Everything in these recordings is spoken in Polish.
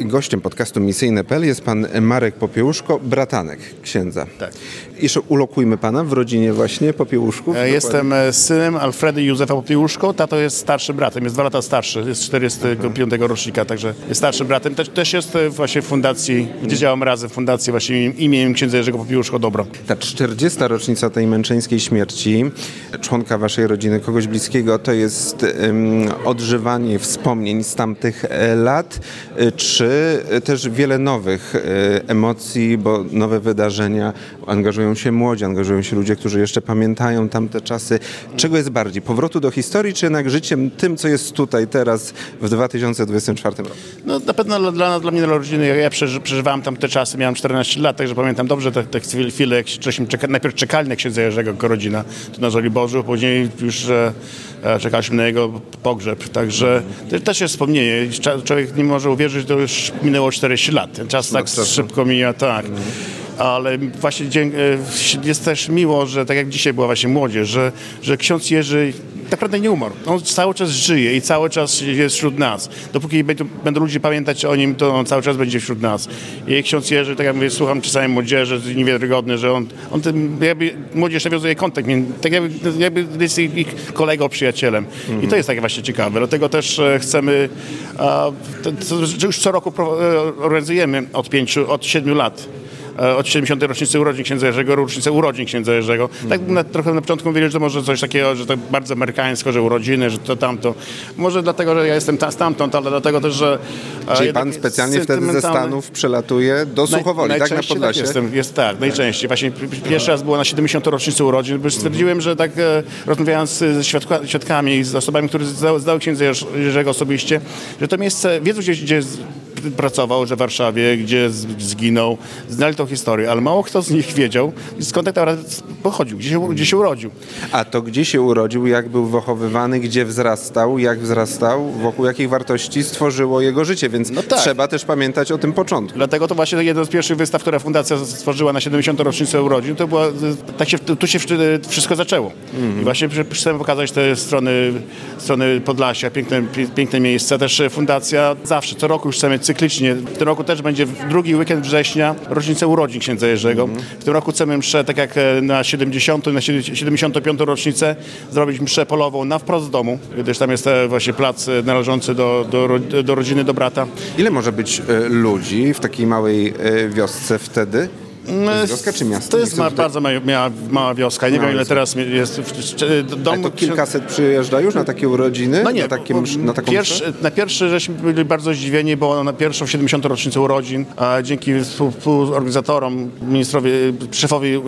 Gościem podcastu Misyjne.pl jest pan Marek Popiełuszko, bratanek księdza. Tak. Jeszcze ulokujmy pana w rodzinie właśnie Popiełuszków. E, Jestem e, synem Alfredy i Józefa Popiełuszko. Tato jest starszym bratem, jest dwa lata starszy, jest 45 rocznika, także jest starszym bratem. Też, też jest e, właśnie w fundacji, gdzie działam razem w fundacji właśnie imieniem księdza Jerzego Popiełuszko Dobro. Ta 40. rocznica tej męczeńskiej śmierci członka waszej rodziny, kogoś bliskiego, to jest um, odżywanie wspomnień z tamtych lat, czy też wiele nowych emocji, bo nowe wydarzenia, angażują się młodzi, angażują się ludzie, którzy jeszcze pamiętają tamte czasy. Czego jest bardziej? Powrotu do historii, czy jednak życiem tym, co jest tutaj teraz w 2024 roku? No na pewno dla, dla mnie, dla rodziny, ja przeży, przeżywałem tam te czasy, miałem 14 lat, także pamiętam dobrze te, te chwile, jak żeśmy czeka, najpierw czekali na księdza Jerzego jako rodzina, tu na Żoliborzu, później już e, czekaliśmy na jego pogrzeb, także to też jest wspomnienie. Człowiek nie może uwierzyć, że to już minęło 40 lat, ten czas tak czasu. szybko mija, tak. Ale właśnie e, jest też miło, że tak jak dzisiaj była właśnie młodzież, że, że ksiądz Jerzy naprawdę nie umarł. On cały czas żyje i cały czas jest wśród nas. Dopóki będą, ludzie pamiętać o nim, to on cały czas będzie wśród nas. I ksiądz Jerzy, tak jak mówię, słucham czasami młodzieży, to niewiarygodne, że on, on tym, jakby młodzież nawiązuje kontakt, tak jakby, jakby jest ich, kolegą, przyjacielem. I to jest takie właśnie ciekawe. Dlatego też e, chcemy, a, to, to, już co roku e, organizujemy od pięciu, od siedmiu lat od 70. rocznicy urodzin księdza Jerzego, rocznicę urodzin księdza Jerzego. Tak na, trochę na początku mówili, że to może coś takiego, że to bardzo amerykańsko, że urodziny, że to tamto. Może dlatego, że ja jestem ta, stamtąd, ale dlatego też, że... e, Czyli pan specjalnie wtedy ze. Stanów przelatuje do Suchowoli, tak? Na najczęściej Podlasie? jestem, jest tak, najczęściej. Właśnie pierwszy raz było na 70. rocznicę urodzin, bo stwierdziłem, że tak e, rozmawiając ze świadka, świadkami i z osobami, które zdały, księdza Jerz- Jerzego osobiście, że to miejsce, wiedzą gdzie, gdzie pracował, że w Warszawie, gdzie zginął, znali tą historię, ale mało kto z nich wiedział, skąd tak naprawdę pochodził, gdzie się, gdzie się urodził. A to gdzie się urodził, jak był wychowywany, gdzie wzrastał, jak wzrastał, wokół jakich wartości stworzyło jego życie, więc No tak. trzeba też pamiętać o tym początku. Dlatego to właśnie jedna z pierwszych wystaw, które fundacja stworzyła na 70. rocznicę urodzin, to była, tak się, tu się wszystko zaczęło. I właśnie chcemy pokazać te strony, strony Podlasia, piękne, piękne miejsca. Też fundacja zawsze, co roku już chcemy cyklicznie. W tym roku też będzie drugi weekend września rocznicę urodzin księdza Jerzego. W tym roku chcemy mszę, tak jak e, na 70. na 75. rocznicę, zrobić mszę polową na wprost domu, gdyż tam jest e, właśnie plac e, należący do, do, do rodziny, do brata. Ile może być ludzi w takiej małej wiosce wtedy? To jest wioska czy miasto? To jest ma, tutaj- bardzo mała, mała, wioska. Nie Mała wiem, ile teraz jest domu. Ale to kilkaset przyjeżdża już na takie urodziny? No nie, na, takie, na taką pierwszy, mszę? na pierwszy żeśmy byli bardzo zdziwieni, bo na pierwszą 70. rocznicę urodzin, a dzięki współ- współorganizatorom, ministrowi, szefowi y,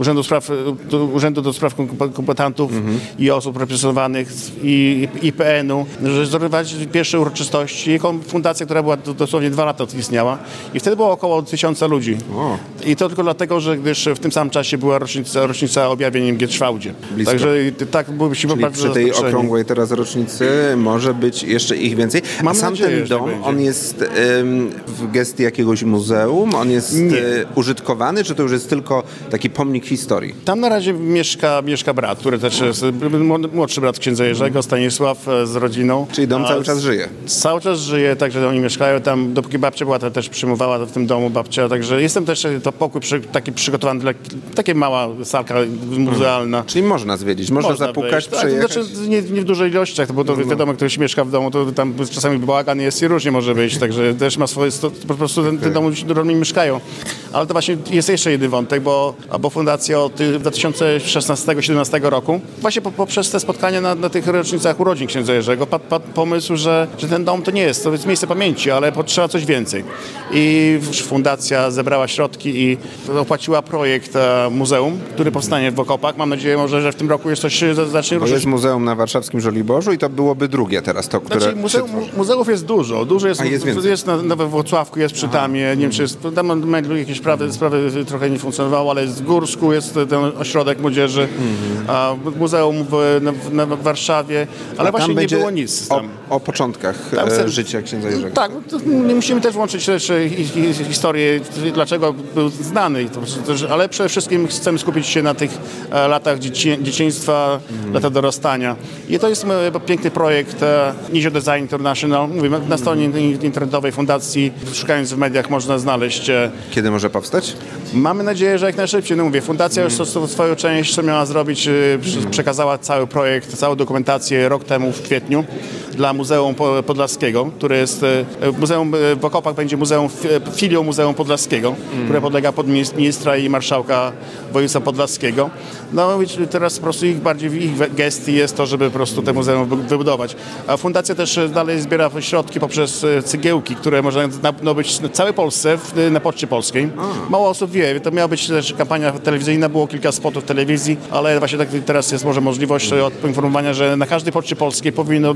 Urzędu, Spraw, y, Urzędu do Spraw Kom- Kombatantów Mhm. i osób represjonowanych z- i IPN-u, że zorganizować pierwsze uroczystości. Fundacja, która była do- dosłownie dwa lata istniała i wtedy było około tysiąca ludzi. O. I to tylko dlatego, że gdyż w tym samym czasie była rocznica, rocznica objawień w Gietrzwałdzie. Blisko. Także tak byliśmy Czyli bardzo przy tej okrągłej teraz rocznicy może być jeszcze ich więcej. A Mam sam nadzieję, ten dom, on jest em, w gestii jakiegoś muzeum? On jest e, użytkowany, czy to już jest tylko taki pomnik historii? Tam na razie mieszka, mieszka brat, który też jest młodszy brat księdza Jerzego, Stanisław e, z rodziną. Czyli dom cały czas żyje? Cały czas żyje, także oni mieszkają tam, dopóki babcia była, to też przyjmowała w tym domu babcia, także jestem też, e, to pokój przy, taki przygotowany dla, takie mała salka muzealna. Czyli można zwiedzić, można, zapukać, wejść. tak, przejechać. Znaczy, nie, nie w dużej ilościach, bo to wiadomo, ktoś mieszka w domu, to tam czasami bałagan jest i różnie może być, także też ma swoje, sto, po prostu ten, ten dom do mnie mieszkają. Ale to właśnie jest jeszcze jeden wątek, bo, bo fundacja od y, 2016-2017 roku, właśnie po, poprzez te spotkania na, na tych rocznicach urodzin księdza Jerzego, padł, padł pomysł, że, że ten dom to nie jest, to jest miejsce pamięci, ale potrzeba coś więcej. I fundacja zebrała środki i opłaciła projekt e, muzeum, który powstanie w Okopach. Mam nadzieję może, że w tym roku już coś zacznie ruszyć. jest muzeum na warszawskim Żoliborzu i to byłoby drugie teraz to, które Znaczy, muzeum, muzeów jest dużo. Dużo jest, A, jest więcej. jest na, na we Włocławku, jest przy Tamie, nie wiem czy jest, tam jakieś sprawy, sprawy trochę nie funkcjonowały, ale jest w Górsku, jest ten ośrodek młodzieży, a muzeum w, na, w- Warszawie, ale właśnie nie było nic o, tam. o początkach Tam e, se- życia księdza Jerzego. Tak, to nie musimy też łączyć też e, hi- hi- historię, dlaczego był był znany, to, też, ale przede wszystkim chcemy skupić się na tych e, latach dzieci, dzieciństwa, mm. lata dorastania. I to jest e, piękny projekt e, Nizio Design International. Na stronie internetowej fundacji, szukając w mediach można znaleźć. Kiedy może powstać? Mamy nadzieję, że jak najszybciej. No mówię, fundacja już swoją część, co miała zrobić, e, przekazała cały projekt, całą dokumentację rok temu w kwietniu dla Muzeum Podlaskiego, które jest, e, muzeum w Okopach będzie muzeum, filią Muzeum Podlaskiego, mm. które podlega pod ministra i marszałka województwa podlaskiego. No teraz po prostu ich bardziej ich gestii jest to, żeby po prostu te muzeum wybudować. A fundacja też dalej zbiera środki poprzez cegiełki, które można nabyć w całej Polsce, na Poczcie Polskiej. Mało osób wie, to miała być też kampania telewizyjna, było kilka spotów telewizji, ale właśnie tak teraz jest może możliwość poinformowania, że na każdej Poczcie Polskiej powinno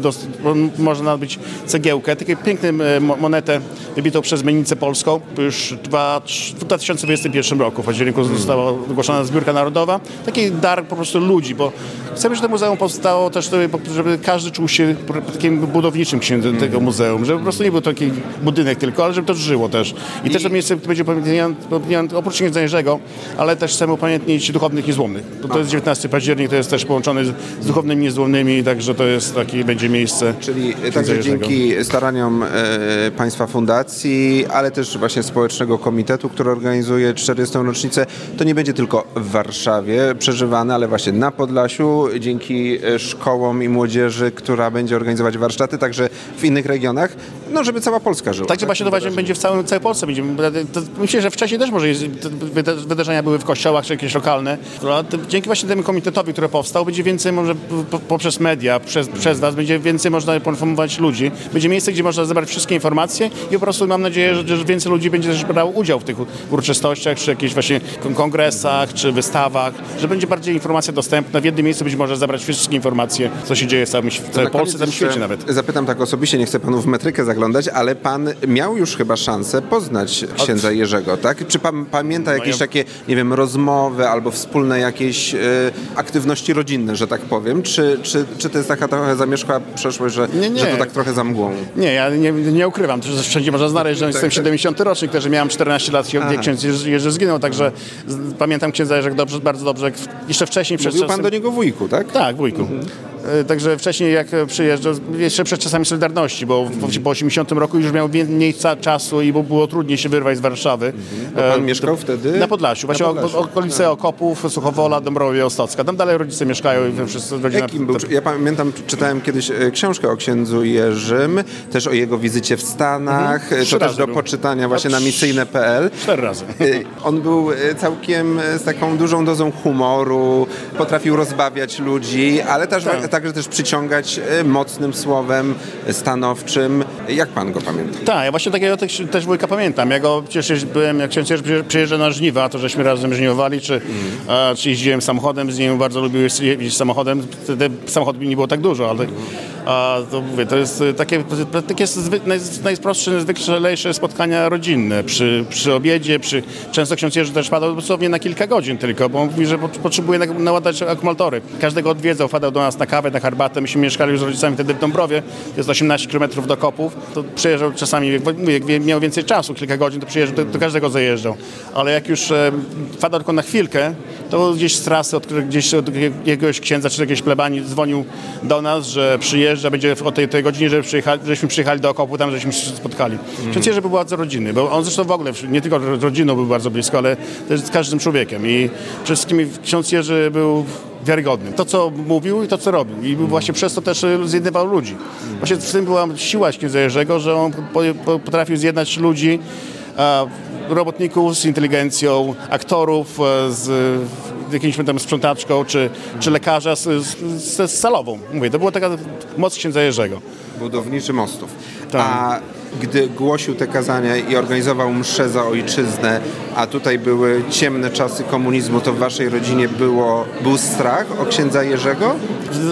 można nabyć cegiełkę, takie piękne monetę wybitą przez Mennicę Polską już w 2021 roku w październiku została ogłoszona zbiórka narodowa. Taki dar po prostu ludzi, bo chcemy, żeby to muzeum powstało też, żeby każdy czuł się takim budowniczym księdzem tego muzeum, żeby po prostu nie był taki budynek tylko, ale żeby to żyło też. I, I... też to miejsce będzie upamiętnione, oprócz Jerzego, ale też chcemy upamiętnić duchownych niezłomnych. To, to jest 19 październik, to jest też połączone z, z duchownymi niezłomnymi, także to jest taki będzie miejsce. Czyli także dzięki staraniom e, Państwa Fundacji, ale też właśnie Społecznego Komitetu, który organizuje 40. rocznicę, to nie będzie tylko w Warszawie przeżywane, ale właśnie na Podlasiu, dzięki e, szkołom i młodzieży, która będzie organizować warsztaty, także w innych regionach, no żeby cała Polska żyła. Tak, tak? właśnie to właśnie będzie w całym, całej Polsce. Będzie, myślę, że wcześniej też może jest, wydarzenia były w kościołach czy jakieś lokalne. Dzięki właśnie temu komitetowi, który powstał, będzie więcej może poprzez media, przez, przez was, będzie więcej można poinformować ludzi. Będzie miejsce, gdzie można zebrać wszystkie informacje i po prostu mam nadzieję, że, że więcej ludzi będzie też brało udział w tych uroczystościach, czy jakichś właśnie kongresach, czy wystawach, że będzie bardziej informacja dostępna. W jednym miejscu być może zebrać wszystkie informacje, co się dzieje w całym, w całej Polsce, w całym świecie nawet. Zapytam tak osobiście, nie chcę panu w metrykę zaglądać, ale pan miał już chyba szansę poznać księdza Jerzego, tak? Czy pan pamięta no jakieś takie, nie wiem, rozmowy albo wspólne jakieś y, aktywności rodzinne, że tak powiem? Czy, czy, czy to jest taka trochę zamierzchła przeszłość, że, nie, nie. że to tak trochę za mgłą? Nie, ja nie, nie ukrywam, to wszędzie można znaleźć, że tak, jestem 70 tak. rocznik, też miałem 14 lat, jak ksiądz Jerzy zginął, także pamiętam księdza Jerzego dobrze, bardzo dobrze. Jeszcze wcześniej... Mówił pan do niego wujku, tak? Tak, wujku. Mhm. E, także wcześniej jak przyjeżdżał, jeszcze przed czasami Solidarności, bo w, po 80 roku już miał mniej czasu i było trudniej się wyrwać z Warszawy. Mhm. Bo pan e, mieszkał wtedy? Na Podlasiu, właśnie na Podlasiu. okolice tak. Okopów, Suchowola, Dąbrowie, Ostocka. Tam dalej rodzice mieszkają i wszyscy rodzina... Jakim był? Ja pamiętam, czytałem kiedyś e, książkę o księdzu Jerzym, też o jego wizycie w Stanach, mhm. to też do był. poczytania właśnie na misyjne.pl. Cztery razy. On był całkiem z taką dużą dozą humoru, potrafił rozbawiać ludzi, ale też tak także też przyciągać e, mocnym słowem, stanowczym. Jak pan go pamięta? Tak, ja właśnie takiego też, też wujka pamiętam. Ja go przecież byłem, jak ksiądz przyjeżdżał na żniwa, to żeśmy razem żniwowali, czy, mm. a, czy jeździłem samochodem z nim, bardzo lubił jeździć samochodem. Wtedy samochodów nie było tak dużo, ale a, to mówię, to jest takie, takie naj, najprostsze, najzwyklejsze spotkania rodzinne. Przy, przy obiedzie, przy, często ksiądz Jerzy też padał dosłownie na kilka godzin tylko, bo mówi, że potrzebuje naładać akumulatory. Każdego odwiedzał, wpadał do nas na kawę, na herbatę. Myśmy mieszkali już z rodzicami wtedy w Dąbrowie, jest 18 km do Kopów. To przyjeżdżał czasami, jak, jak miał więcej czasu, kilka godzin, to przyjeżdżał, to każdego zajeżdżał. Ale jak już e, wpadał tylko na chwilkę, to gdzieś z trasy, od, gdzieś od jakiegoś księdza czy jakiejś plebanii dzwonił do nas, że przyjeżdża, będzie o tej, tej godzinie, żeby przyjechali, żeśmy przyjechali do Okopu, tam żeśmy się spotkali. Mm. Ksiądz Jerzy był bardzo rodzinny, bo on zresztą w ogóle, nie tylko rodziną był bardzo blisko, ale też z każdym człowiekiem i przede wszystkim ksiądz Jerzy był wiarygodny. To, co mówił i to, co robił. I właśnie przez to też zjednywał ludzi. Właśnie w tym była siła księdza Jerzego, że on potrafił zjednać ludzi, robotników z inteligencją, aktorów e, z jakimś tam sprzątaczką, czy, czy lekarza z, z, z salową. Mówię, to była taka moc księdza Jerzego. Budowniczy mostów. Tak. A gdy głosił te kazania i organizował msze za ojczyznę, a tutaj były ciemne czasy komunizmu, to w waszej rodzinie było, był strach o księdza Jerzego?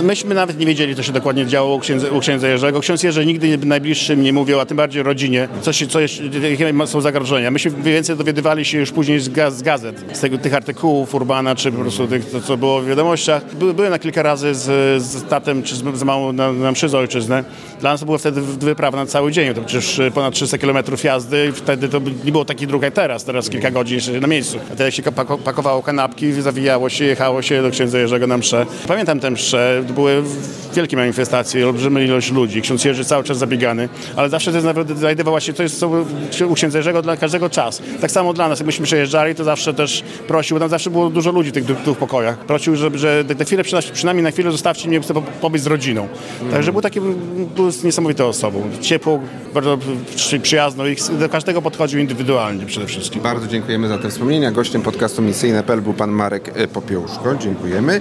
myśmy nawet nie wiedzieli, co się dokładnie działo u księdza, u księdza Jerzego. Ksiądz Jerzy nigdy najbliższym nie mówił, a tym bardziej rodzinie, co, się, co jest, jakie są zagrożenia. Myśmy więcej dowiadywali się już później z, gaz, z gazet, z tego, tych artykułów Urbana, czy po prostu tych, to, co było w wiadomościach. By, byłem na kilka razy z, z tatem, czy z, z mamą na, na mszy za ojczyznę. Dla nas to było wtedy wyprawa na cały dzień, to przecież ponad 300 km jazdy wtedy to nie było takich dróg jak teraz, teraz kilka godzin na miejscu. A wtedy się pako- pakowało kanapki, zawijało się, jechało się do księdza Jerzego na mszę. Pamiętam tę mszę, to były wielkie manifestacje, olbrzyma ilość ludzi, ksiądz Jerzy cały czas zabiegany, ale zawsze też nawet znajdowała się, to jest co u księdza Jerzego dla każdego czas. Tak samo dla nas, jak myśmy przejeżdżali, to zawsze też prosił, tam zawsze było dużo ludzi w tych dwóch pokojach. Prosił, że, że te chwilę, przyna- przynajmniej na chwilę zostawcie mnie, chcę po- pobyć z rodziną. Także był taki, był niesamowitą osobą. Ciepłą, bardzo przy- przyjazną i do każdego podchodził indywidualnie przede wszystkim. Bardzo dziękujemy za te wspomnienia. Gościem podcastu Misyjne.pl był pan Marek e, Popiełuszko. Dziękujemy.